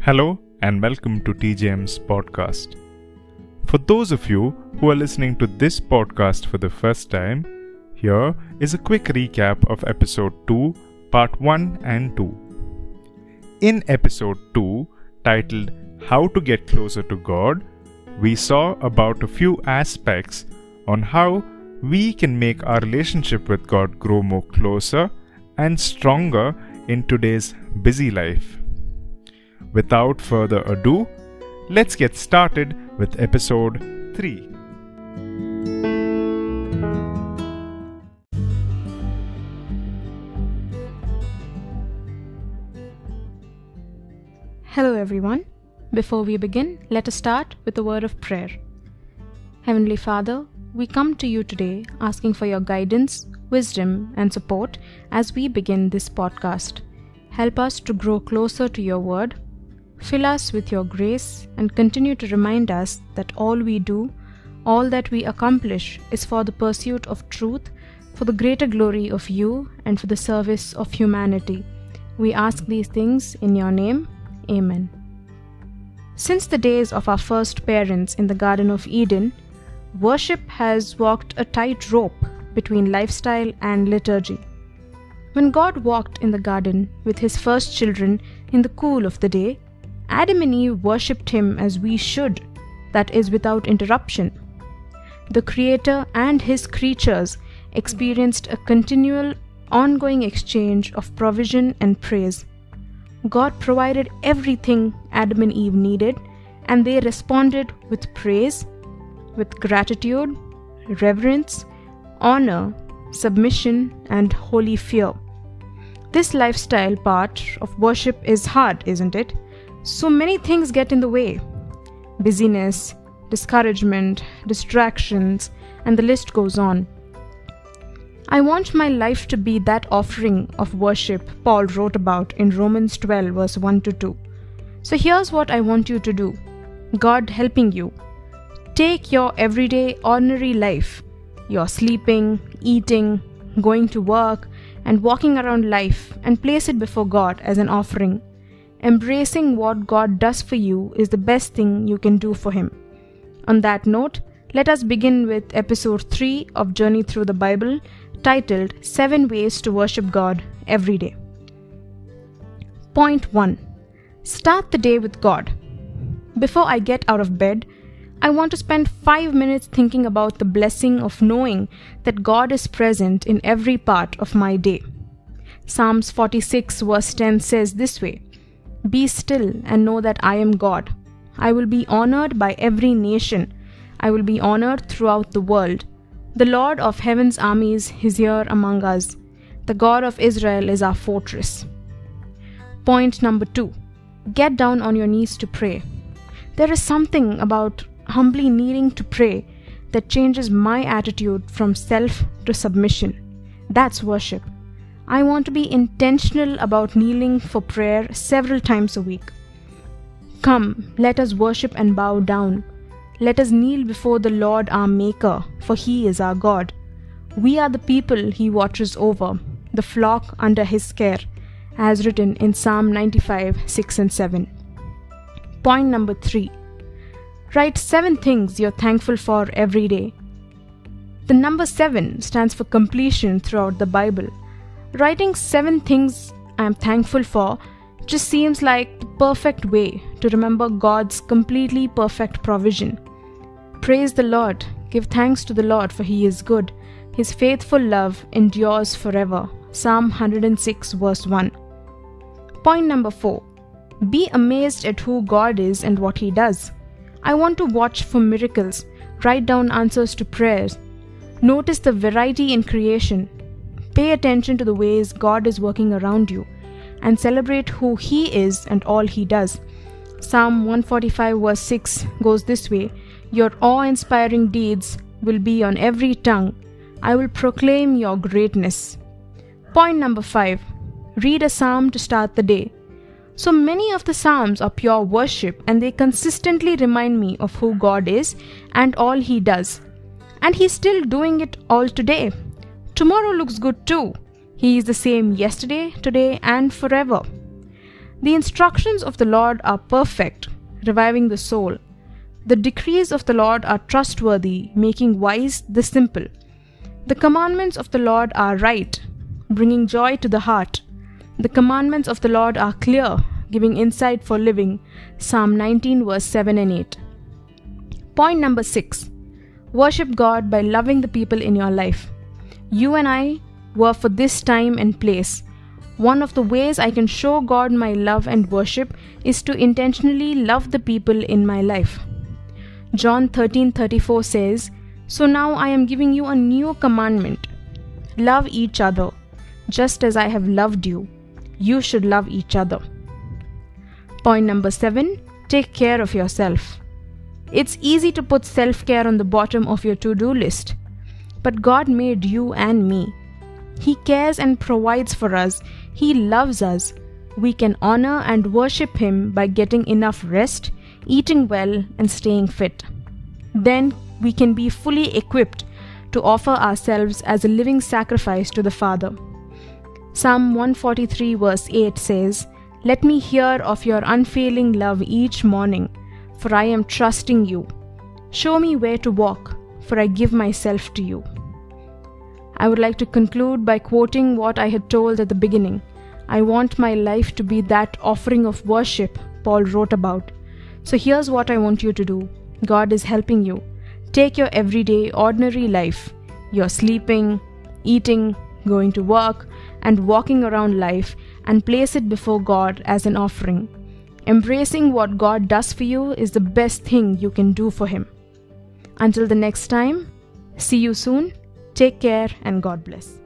Hello and welcome to TJM's podcast. For those of you who are listening to this podcast for the first time, here is a quick recap of episode 2, part 1 and 2. In episode 2, titled How to Get Closer to God, we saw about a few aspects on how we can make our relationship with God grow more closer and stronger in today's busy life. Without further ado, let's get started with episode 3. Hello, everyone. Before we begin, let us start with a word of prayer. Heavenly Father, we come to you today asking for your guidance, wisdom, and support as we begin this podcast. Help us to grow closer to your word, fill us with your grace, and continue to remind us that all we do, all that we accomplish, is for the pursuit of truth, for the greater glory of you, and for the service of humanity. We ask these things in your name. Amen. Since the days of our first parents in the Garden of Eden, worship has walked a tight rope between lifestyle and liturgy. When God walked in the garden with his first children in the cool of the day, Adam and Eve worshipped him as we should, that is, without interruption. The Creator and his creatures experienced a continual, ongoing exchange of provision and praise. God provided everything Adam and Eve needed, and they responded with praise, with gratitude, reverence, honor, submission, and holy fear. This lifestyle part of worship is hard, isn't it? So many things get in the way busyness, discouragement, distractions, and the list goes on. I want my life to be that offering of worship Paul wrote about in Romans 12, verse 1 to 2. So here's what I want you to do God helping you. Take your everyday, ordinary life, your sleeping, eating, going to work, and walking around life, and place it before God as an offering. Embracing what God does for you is the best thing you can do for Him. On that note, let us begin with episode 3 of Journey Through the Bible titled 7 Ways to Worship God Every Day. Point 1 Start the day with God. Before I get out of bed, I want to spend 5 minutes thinking about the blessing of knowing that God is present in every part of my day. Psalms 46 verse 10 says this way Be still and know that I am God. I will be honored by every nation. I will be honored throughout the world. The Lord of heaven's armies is here among us. The God of Israel is our fortress. Point number two get down on your knees to pray. There is something about humbly needing to pray that changes my attitude from self to submission. That's worship. I want to be intentional about kneeling for prayer several times a week. Come, let us worship and bow down. Let us kneel before the Lord our Maker, for He is our God. We are the people He watches over, the flock under His care, as written in Psalm 95 6 and 7. Point number 3 Write seven things you're thankful for every day. The number seven stands for completion throughout the Bible. Writing seven things I'm thankful for just seems like the perfect way to remember God's completely perfect provision. Praise the Lord, give thanks to the Lord, for he is good. His faithful love endures forever. Psalm 106, verse 1. Point number 4 Be amazed at who God is and what he does. I want to watch for miracles, write down answers to prayers, notice the variety in creation, pay attention to the ways God is working around you, and celebrate who He is and all He does. Psalm 145, verse 6 goes this way Your awe inspiring deeds will be on every tongue. I will proclaim your greatness. Point number 5 Read a psalm to start the day. So many of the Psalms are pure worship and they consistently remind me of who God is and all He does. And He's still doing it all today. Tomorrow looks good too. He is the same yesterday, today, and forever. The instructions of the Lord are perfect, reviving the soul. The decrees of the Lord are trustworthy, making wise the simple. The commandments of the Lord are right, bringing joy to the heart. The commandments of the Lord are clear, giving insight for living. Psalm 19, verse 7 and 8. Point number 6 Worship God by loving the people in your life. You and I were for this time and place. One of the ways I can show God my love and worship is to intentionally love the people in my life. John 13:34 says, "So now I am giving you a new commandment. Love each other, just as I have loved you. You should love each other." Point number 7, take care of yourself. It's easy to put self care on the bottom of your to do list. But God made you and me. He cares and provides for us. He loves us. We can honor and worship Him by getting enough rest, eating well, and staying fit. Then we can be fully equipped to offer ourselves as a living sacrifice to the Father. Psalm 143, verse 8 says, Let me hear of your unfailing love each morning for I am trusting you. Show me where to walk, for I give myself to you. I would like to conclude by quoting what I had told at the beginning. I want my life to be that offering of worship Paul wrote about. So here's what I want you to do God is helping you. Take your everyday, ordinary life. You're sleeping, eating, going to work, and walking around life and place it before God as an offering. Embracing what God does for you is the best thing you can do for Him. Until the next time, see you soon. Take care and God bless.